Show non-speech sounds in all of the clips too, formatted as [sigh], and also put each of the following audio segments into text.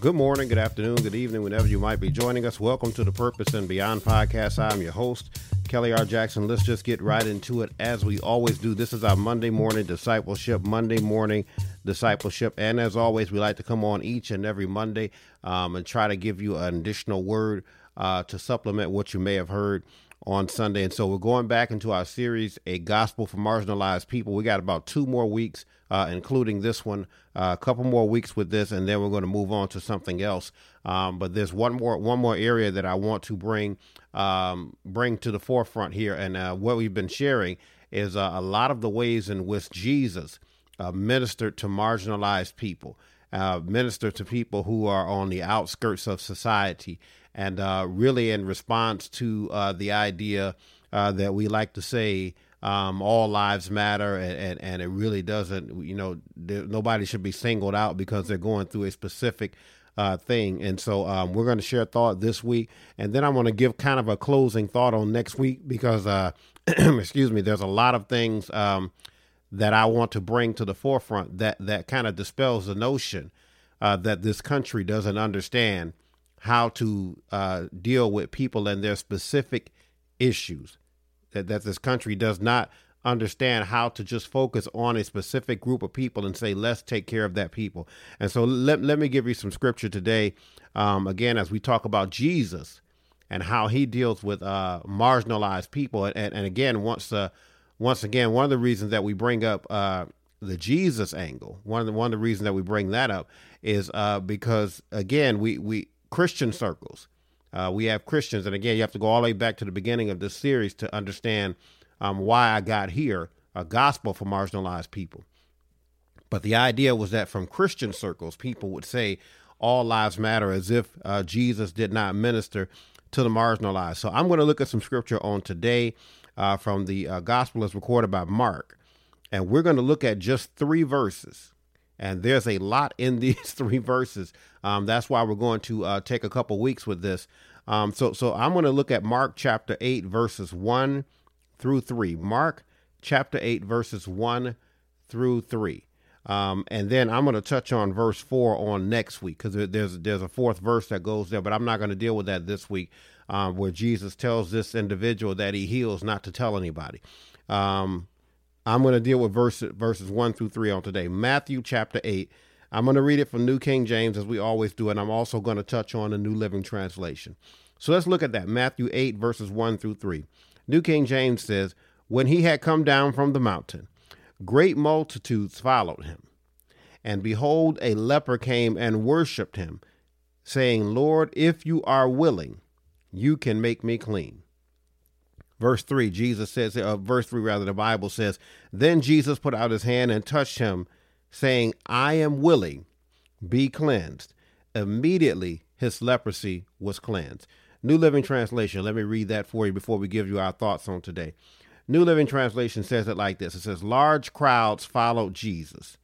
Good morning, good afternoon, good evening, whenever you might be joining us. Welcome to the Purpose and Beyond podcast. I'm your host, Kelly R. Jackson. Let's just get right into it as we always do. This is our Monday morning discipleship, Monday morning discipleship. And as always, we like to come on each and every Monday um, and try to give you an additional word uh, to supplement what you may have heard on Sunday. And so we're going back into our series, A Gospel for Marginalized People. We got about two more weeks, uh, including this one, uh, a couple more weeks with this, and then we're going to move on to something else. Um, but there's one more one more area that I want to bring um, bring to the forefront here, and uh, what we've been sharing is uh, a lot of the ways in which Jesus uh, ministered to marginalized people. Uh, minister to people who are on the outskirts of society and uh, really in response to uh, the idea uh, that we like to say um, all lives matter and, and, and, it really doesn't you know nobody should be singled out because they're going through a specific uh, thing. And so um, we're going to share thought this week and then i want to give kind of a closing thought on next week because uh, [clears throat] excuse me there's a lot of things um, that i want to bring to the forefront that that kind of dispels the notion uh, that this country doesn't understand how to uh, deal with people and their specific issues. That, that this country does not understand how to just focus on a specific group of people and say, let's take care of that people. And so let, let me give you some scripture today. Um, again, as we talk about Jesus and how he deals with uh, marginalized people. And, and again, once, uh, once again, one of the reasons that we bring up uh, the Jesus angle, one of the, one of the reasons that we bring that up is uh, because, again, we, we, Christian circles. Uh, we have Christians, and again, you have to go all the way back to the beginning of this series to understand um, why I got here a gospel for marginalized people. But the idea was that from Christian circles, people would say all lives matter as if uh, Jesus did not minister to the marginalized. So I'm going to look at some scripture on today uh, from the uh, gospel as recorded by Mark. And we're going to look at just three verses. And there's a lot in these [laughs] three verses. Um, that's why we're going to uh, take a couple weeks with this. Um, so, so I'm going to look at Mark chapter 8, verses 1 through 3. Mark chapter 8, verses 1 through 3. Um, and then I'm going to touch on verse 4 on next week because there's, there's a fourth verse that goes there, but I'm not going to deal with that this week, um, where Jesus tells this individual that he heals not to tell anybody. Um, I'm going to deal with verse, verses 1 through 3 on today. Matthew chapter 8. I'm going to read it from New King James as we always do, and I'm also going to touch on the New Living Translation. So let's look at that. Matthew 8, verses 1 through 3. New King James says, When he had come down from the mountain, great multitudes followed him. And behold, a leper came and worshipped him, saying, Lord, if you are willing, you can make me clean. Verse 3, Jesus says, uh, verse 3 rather, the Bible says, Then Jesus put out his hand and touched him, saying, I am willing, be cleansed. Immediately his leprosy was cleansed. New Living Translation, let me read that for you before we give you our thoughts on today. New Living Translation says it like this It says, Large crowds followed Jesus,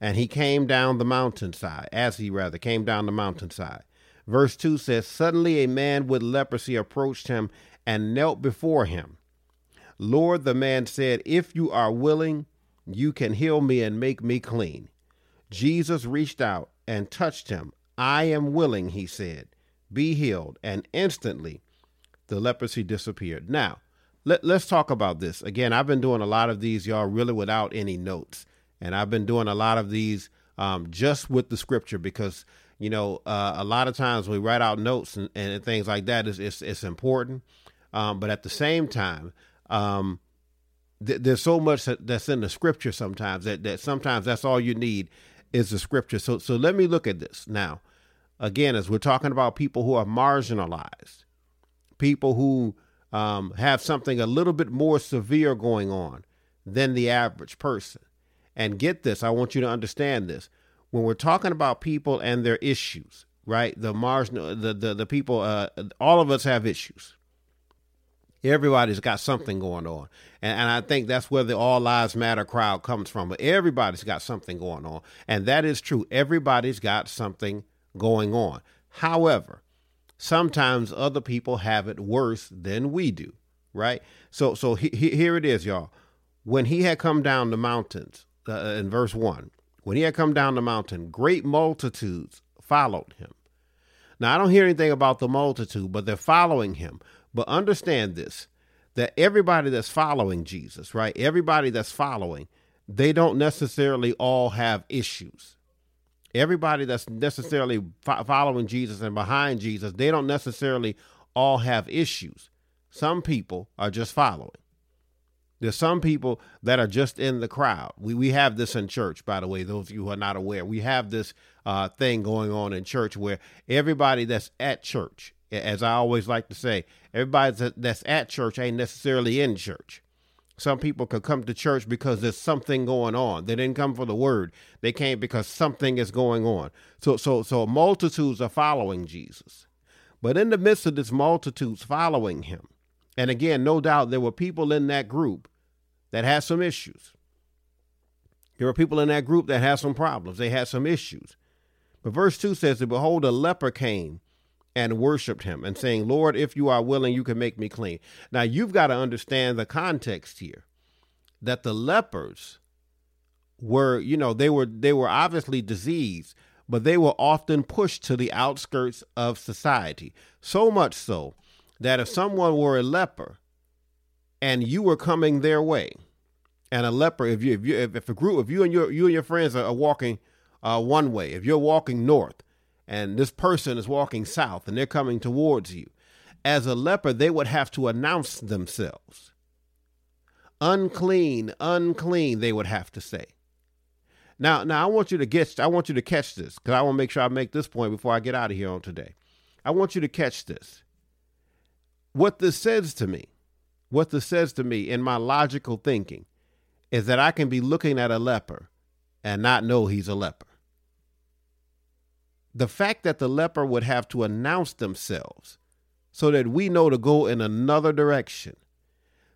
and he came down the mountainside, as he rather came down the mountainside. Verse 2 says, Suddenly a man with leprosy approached him and knelt before him. Lord, the man said, If you are willing, you can heal me and make me clean. Jesus reached out and touched him. I am willing, he said. Be healed. And instantly the leprosy disappeared. Now, let, us talk about this. Again, I've been doing a lot of these, y'all, really without any notes. And I've been doing a lot of these um, just with the scripture because, you know, uh, a lot of times we write out notes and, and things like that is it's, it's important. Um, but at the same time, um, th- there's so much that's in the scripture sometimes that, that sometimes that's all you need is the scripture. So so let me look at this now. Again, as we're talking about people who are marginalized, people who um, have something a little bit more severe going on than the average person. And get this, I want you to understand this. When we're talking about people and their issues, right? The marginal, the the, the people, uh, all of us have issues. Everybody's got something going on. And, and I think that's where the All Lives Matter crowd comes from. But everybody's got something going on. And that is true. Everybody's got something going on. However, sometimes other people have it worse than we do, right? So, so he, he, here it is, y'all. When he had come down the mountains, uh, in verse 1, when he had come down the mountain, great multitudes followed him. Now, I don't hear anything about the multitude, but they're following him. But understand this that everybody that's following Jesus, right? Everybody that's following, they don't necessarily all have issues. Everybody that's necessarily fo- following Jesus and behind Jesus, they don't necessarily all have issues. Some people are just following. There's some people that are just in the crowd. We we have this in church, by the way. Those of you who are not aware, we have this uh, thing going on in church where everybody that's at church, as I always like to say, everybody that's at church ain't necessarily in church. Some people could come to church because there's something going on. They didn't come for the word. They came because something is going on. So so so multitudes are following Jesus. But in the midst of this multitudes following him, and again, no doubt there were people in that group that had some issues. There were people in that group that had some problems. They had some issues. But verse 2 says Behold, a leper came and worshiped him, and saying, Lord, if you are willing, you can make me clean. Now, you've got to understand the context here that the lepers were, you know, they were they were obviously diseased, but they were often pushed to the outskirts of society. So much so that if someone were a leper, and you were coming their way, and a leper, if you if you if, a group, if you and your you and your friends are, walking uh, one way, if you're walking north, and this person is walking south, and they're coming towards you, as a leper, they would have to announce themselves. Unclean, unclean, they would have to say. Now, now I want you to get, I want you to catch this because I want to make sure I make this point before I get out of here on today. I want you to catch this. What this says to me what this says to me in my logical thinking is that I can be looking at a leper and not know he's a leper. The fact that the leper would have to announce themselves so that we know to go in another direction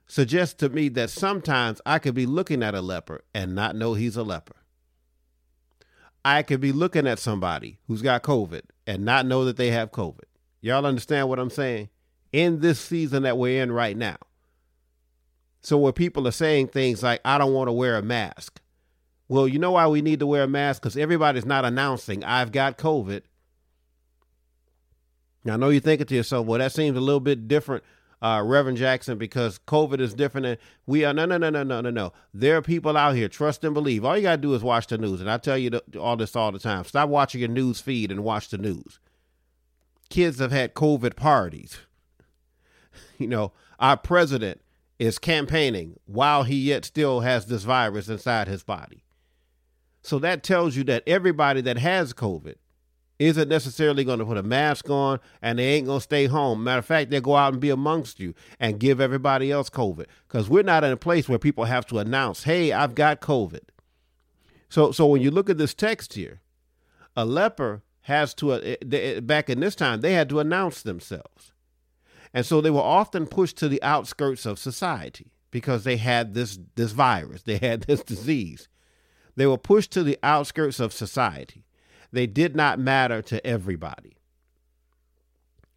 suggests to me that sometimes I could be looking at a leper and not know he's a leper. I could be looking at somebody who's got COVID and not know that they have COVID. Y'all understand what I'm saying? In this season that we're in right now, so where people are saying things like, I don't want to wear a mask. Well, you know why we need to wear a mask? Because everybody's not announcing, I've got COVID. Now, I know you're thinking to yourself, well, that seems a little bit different, uh, Reverend Jackson, because COVID is different. Than we are. No, no, no, no, no, no, no. There are people out here, trust and believe. All you got to do is watch the news. And I tell you all this all the time. Stop watching your news feed and watch the news. Kids have had COVID parties. [laughs] You know, our president is campaigning while he yet still has this virus inside his body. So that tells you that everybody that has COVID isn't necessarily going to put a mask on and they ain't going to stay home. Matter of fact, they'll go out and be amongst you and give everybody else COVID because we're not in a place where people have to announce, hey, I've got COVID. So, so when you look at this text here, a leper has to, uh, back in this time, they had to announce themselves. And so they were often pushed to the outskirts of society because they had this this virus, they had [laughs] this disease. They were pushed to the outskirts of society. They did not matter to everybody.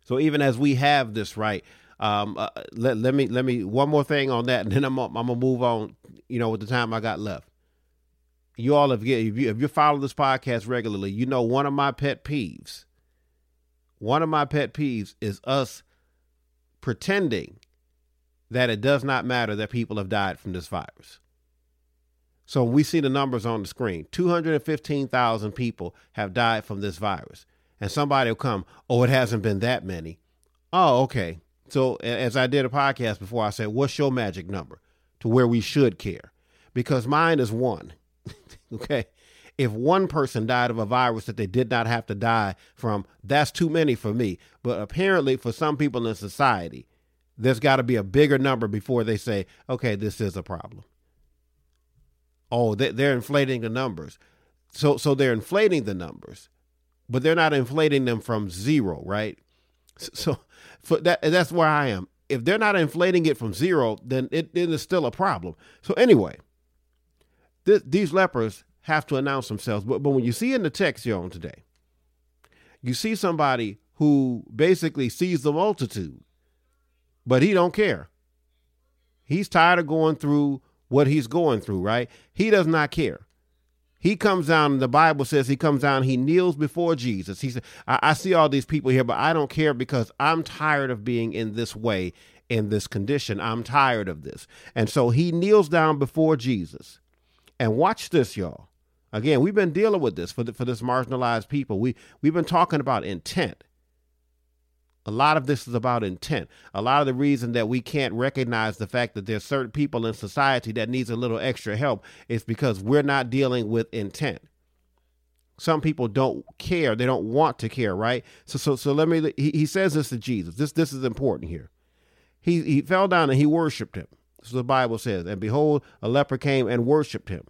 So even as we have this right, um, uh, let, let me let me one more thing on that, and then I'm I'm gonna move on. You know, with the time I got left, you all have if you if you follow this podcast regularly, you know one of my pet peeves. One of my pet peeves is us pretending that it does not matter that people have died from this virus. So we see the numbers on the screen 215,000 people have died from this virus. And somebody will come, oh, it hasn't been that many. Oh, okay. So as I did a podcast before, I said, what's your magic number to where we should care? Because mine is one. [laughs] okay. If one person died of a virus that they did not have to die from, that's too many for me. But apparently, for some people in society, there's got to be a bigger number before they say, okay, this is a problem. Oh, they're inflating the numbers. So, so they're inflating the numbers, but they're not inflating them from zero, right? So, for that that's where I am. If they're not inflating it from zero, then it, it is still a problem. So anyway, this, these lepers have to announce themselves. But, but when you see in the text here on today, you see somebody who basically sees the multitude, but he don't care. He's tired of going through what he's going through, right? He does not care. He comes down, the Bible says he comes down, he kneels before Jesus. He said, I, I, see all these people here, but I don't care because I'm tired of being in this way, in this condition. I'm tired of this. And so he kneels down before Jesus. And watch this, y'all. Again, we've been dealing with this for, the, for this marginalized people. We, we've been talking about intent. A lot of this is about intent. A lot of the reason that we can't recognize the fact that there's certain people in society that needs a little extra help is because we're not dealing with intent. Some people don't care; they don't want to care, right? So, so, so let me. He, he says this to Jesus. This, this is important here. He he fell down and he worshipped him. So the Bible says, and behold, a leper came and worshipped him.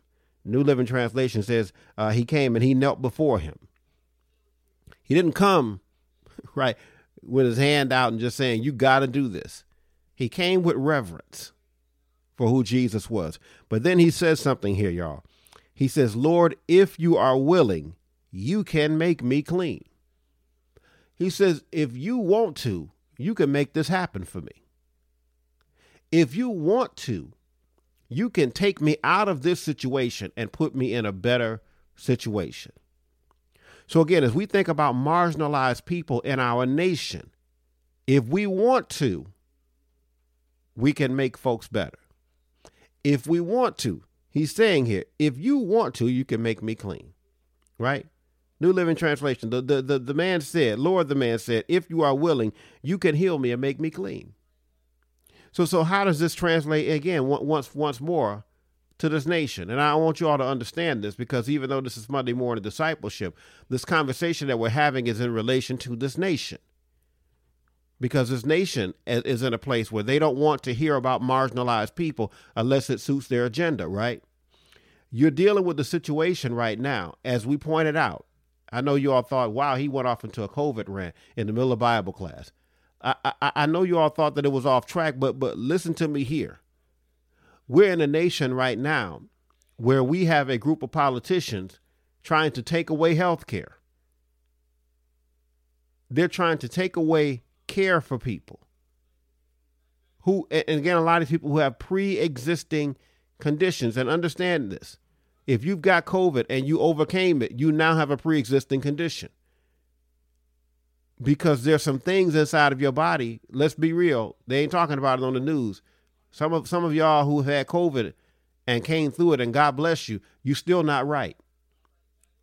New Living Translation says uh, he came and he knelt before him. He didn't come, [laughs] right? With his hand out and just saying, You got to do this. He came with reverence for who Jesus was. But then he says something here, y'all. He says, Lord, if you are willing, you can make me clean. He says, If you want to, you can make this happen for me. If you want to, you can take me out of this situation and put me in a better situation. So, again, as we think about marginalized people in our nation, if we want to, we can make folks better. If we want to, he's saying here, if you want to, you can make me clean. Right? New Living Translation. The, the, the, the man said, Lord, the man said, if you are willing, you can heal me and make me clean. So, so how does this translate again? Once, once more, to this nation. And I want you all to understand this because even though this is Monday morning discipleship, this conversation that we're having is in relation to this nation. Because this nation is in a place where they don't want to hear about marginalized people unless it suits their agenda, right? You're dealing with the situation right now, as we pointed out. I know you all thought, wow, he went off into a COVID rant in the middle of Bible class. I, I, I know you all thought that it was off track, but but listen to me here. We're in a nation right now where we have a group of politicians trying to take away health care. They're trying to take away care for people who, and again, a lot of people who have pre existing conditions and understand this. If you've got COVID and you overcame it, you now have a pre existing condition. Because there's some things inside of your body, let's be real, they ain't talking about it on the news some of some of y'all who had COVID and came through it, and God bless you, you still not right.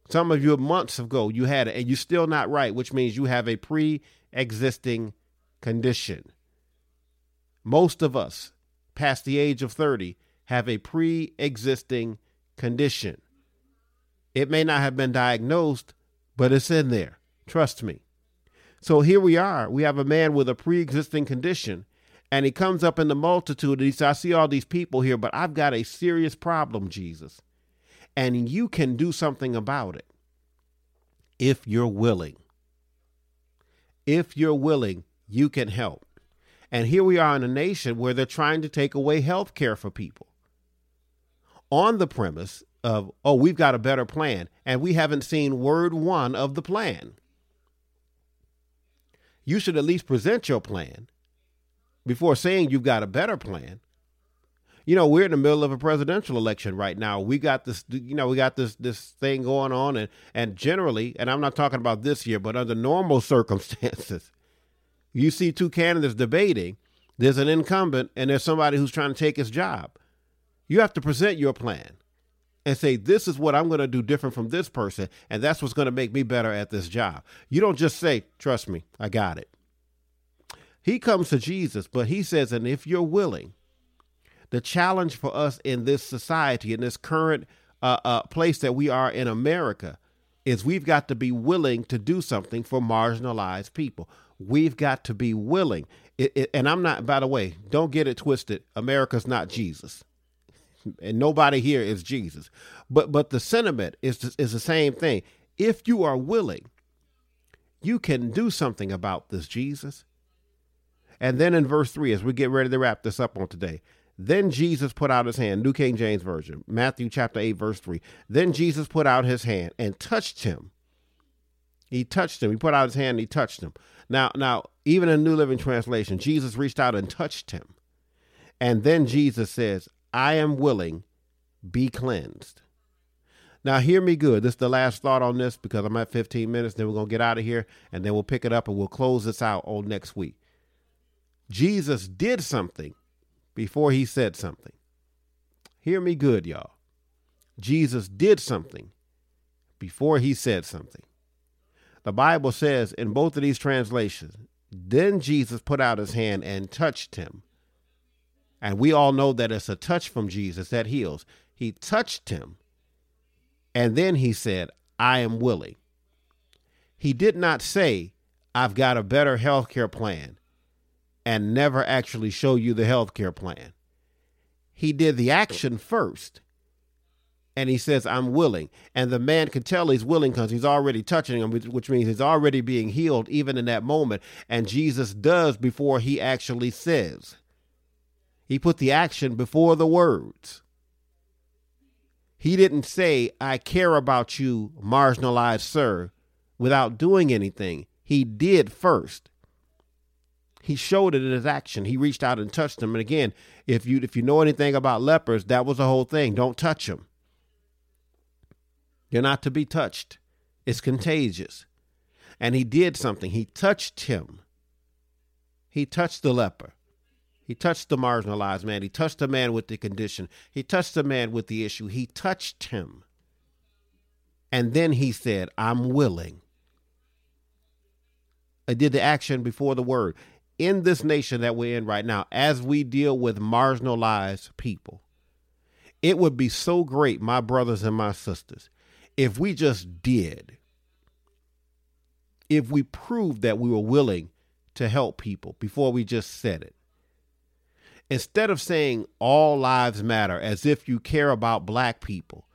Some of you months ago you had it, and you're still not right, which means you have a pre-existing condition. Most of us, past the age of 30, have a pre-existing condition. It may not have been diagnosed, but it's in there. Trust me. So here we are. We have a man with a pre existing condition, and he comes up in the multitude and he says, I see all these people here, but I've got a serious problem, Jesus. And you can do something about it if you're willing. If you're willing, you can help. And here we are in a nation where they're trying to take away health care for people on the premise of, oh, we've got a better plan. And we haven't seen word one of the plan. You should at least present your plan before saying you've got a better plan. You know, we're in the middle of a presidential election right now. We got this, you know, we got this this thing going on, and and generally, and I'm not talking about this year, but under normal [laughs] circumstances, you see two candidates debating. There's an incumbent, and there's somebody who's trying to take his job. You have to present your plan and say, This is what I'm going to do different from this person, and that's what's going to make me better at this job. You don't just say, Trust me, I got it. He comes to Jesus, but he says, and if you're willing, the challenge for us in this society, in this current uh, uh, place that we are in America, is we've got to be willing to do something for marginalized people. We've got to be willing. It, it, and I'm not, by the way, don't get it twisted. America's not Jesus. And nobody here is Jesus. But but the sentiment is is the same thing. If you are willing, you can do something about this, Jesus. And then in verse 3, as we get ready to wrap this up on today, then Jesus put out his hand, New King James Version, Matthew chapter 8, verse 3. Then Jesus put out his hand and touched him. He touched him. He put out his hand and he touched him. Now, now, even in New Living Translation, Jesus reached out and touched him. And then Jesus says, I am willing, be cleansed. Now, hear me good. This is the last thought on this because I'm at 15 minutes. Then we're going to get out of here and then we'll pick it up and we'll close this out on next week. Jesus did something before he said something. Hear me good, y'all. Jesus did something before he said something. The Bible says in both of these translations, then Jesus put out his hand and touched him. And we all know that it's a touch from Jesus that heals. He touched him and then he said, I am willing. He did not say, I've got a better health care plan and never actually show you the health care plan. He did the action first. And he says, I'm willing. And the man can tell he's willing because he's already touching him, which means he's already being healed even in that moment. And Jesus does before he actually says. He put the action before the words. He didn't say, I care about you, marginalized sir, without doing anything. He did first. He showed it in his action. He reached out and touched him. And again, if you if you know anything about lepers, that was the whole thing. Don't touch them. You're not to be touched. It's contagious. And he did something. He touched him. He touched the leper. He touched the marginalized man. He touched the man with the condition. He touched the man with the issue. He touched him. And then he said, I'm willing. I did the action before the word. In this nation that we're in right now, as we deal with marginalized people, it would be so great, my brothers and my sisters, if we just did, if we proved that we were willing to help people before we just said it. Instead of saying all lives matter as if you care about black people,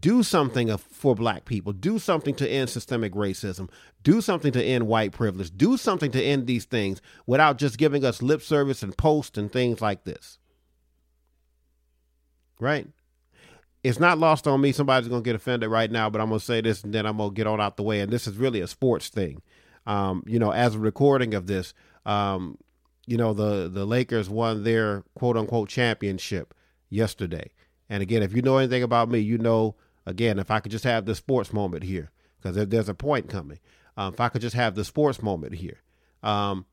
do something for black people. Do something to end systemic racism. Do something to end white privilege. Do something to end these things without just giving us lip service and posts and things like this. Right? It's not lost on me. Somebody's going to get offended right now, but I'm going to say this and then I'm going to get on out the way. And this is really a sports thing. Um, you know, as a recording of this, um, you know the the Lakers won their quote unquote championship yesterday. And again, if you know anything about me, you know again if I could just have the sports moment here because there's a point coming. Um, if I could just have the sports moment here. Um,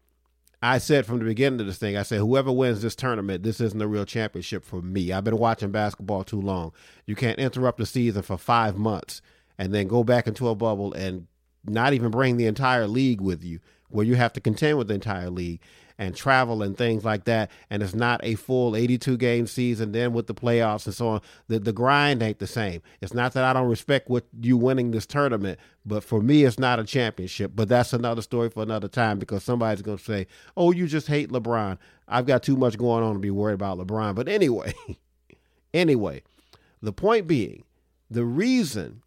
I said from the beginning of this thing, I said, whoever wins this tournament, this isn't a real championship for me. I've been watching basketball too long. You can't interrupt the season for five months and then go back into a bubble and not even bring the entire league with you, where you have to contend with the entire league and travel and things like that. And it's not a full 82 game season, then with the playoffs and so on. The, the grind ain't the same. It's not that I don't respect what you winning this tournament, but for me, it's not a championship. But that's another story for another time because somebody's going to say, oh, you just hate LeBron. I've got too much going on to be worried about LeBron. But anyway, [laughs] anyway, the point being, the reason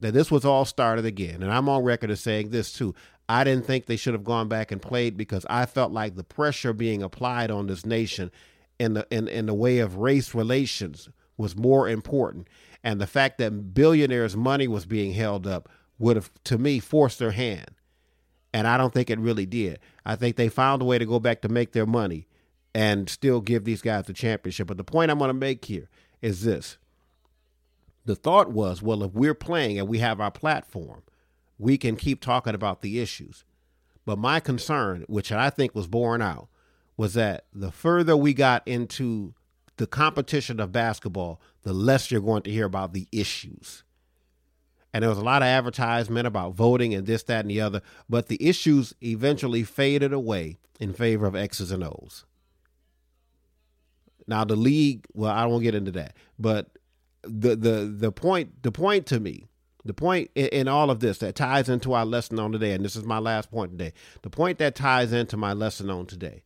that this was all started again, and I'm on record as saying this too. I didn't think they should have gone back and played because I felt like the pressure being applied on this nation in the in, in the way of race relations was more important. And the fact that billionaires' money was being held up would have, to me, forced their hand. And I don't think it really did. I think they found a way to go back to make their money and still give these guys the championship. But the point I'm going to make here is this. The thought was, well, if we're playing and we have our platform, we can keep talking about the issues. But my concern, which I think was borne out, was that the further we got into the competition of basketball, the less you're going to hear about the issues. And there was a lot of advertisement about voting and this, that, and the other, but the issues eventually faded away in favor of X's and O's. Now the league, well, I won't get into that, but the the the point the point to me the point in, all of this that ties into our lesson on today, and this is my last point today. The point that ties into my lesson on today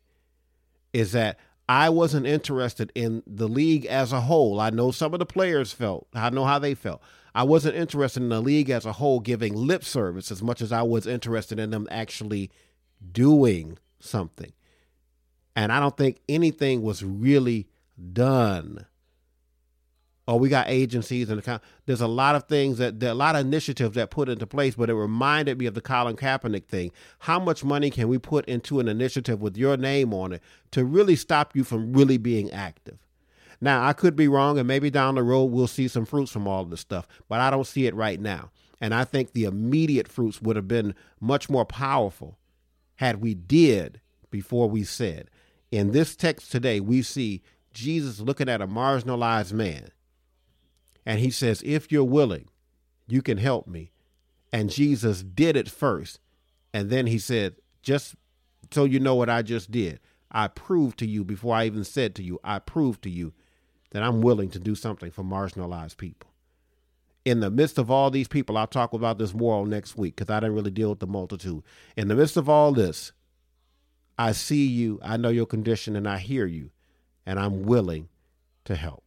is that I wasn't interested in the league as a whole. I know some of the players felt, I know how they felt. I wasn't interested in the league as a whole giving lip service as much as I was interested in them actually doing something. And I don't think anything was really done or we got agencies and the, there's a lot of things that there are a lot of initiatives that put into place but it reminded me of the colin kaepernick thing how much money can we put into an initiative with your name on it to really stop you from really being active Now, I could be wrong, and maybe down the road we'll see some fruits from all of this stuff, but I don't see it right now. And I think the immediate fruits would have been much more powerful had we did before we said. In this text today, we see Jesus looking at a marginalized man. And he says, If you're willing, you can help me. And Jesus did it first. And then he said, Just so you know what I just did, I proved to you before I even said to you, I proved to you that I'm willing to do something for marginalized people. In the midst of all these people, I'll talk about this more on next week because I didn't really deal with the multitude. In the midst of all this, I see you, I know your condition, and I hear you, and I'm willing to help.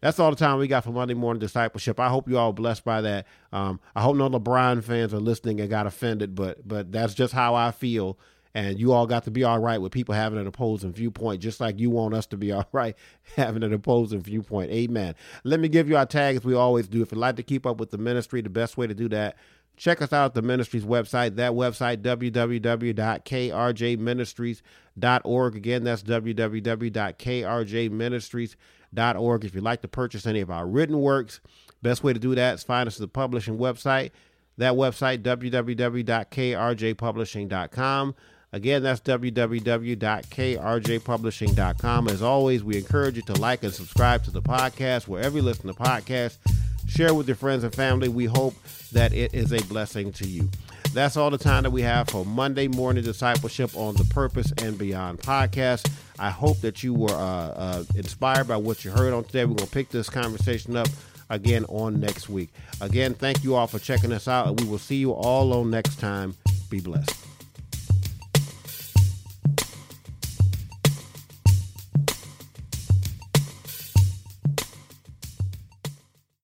That's all the time we got for Monday morning discipleship. I hope you all blessed by that. Um, I hope no LeBron fans are listening and got offended, but but that's just how I feel and you all got to be all right with people having an opposing viewpoint, just like you want us to be all [laughs] right having an opposing viewpoint. Amen. Let me give you our tag as we always do. If you'd like to keep up with the ministry, the best way to do that, check us out at the ministry's website. That website, www.krjministries.org. Again, that's www.krjministries.org. If you'd like to purchase any of our written works, best way to do that is find us at the publishing website. That website, www.krjpublishing.com. Again, that's www.krjpublishing.com. As always, we encourage you to like and subscribe to the podcast wherever you listen to podcasts. Share with your friends and family. We hope that it is a blessing to you. That's all the time that we have for Monday morning discipleship on the Purpose and Beyond podcast. I hope that you were uh, uh, inspired by what you heard on today. We're going to pick this conversation up again on next week. Again, thank you all for checking us out, and we will see you all on next time. Be blessed.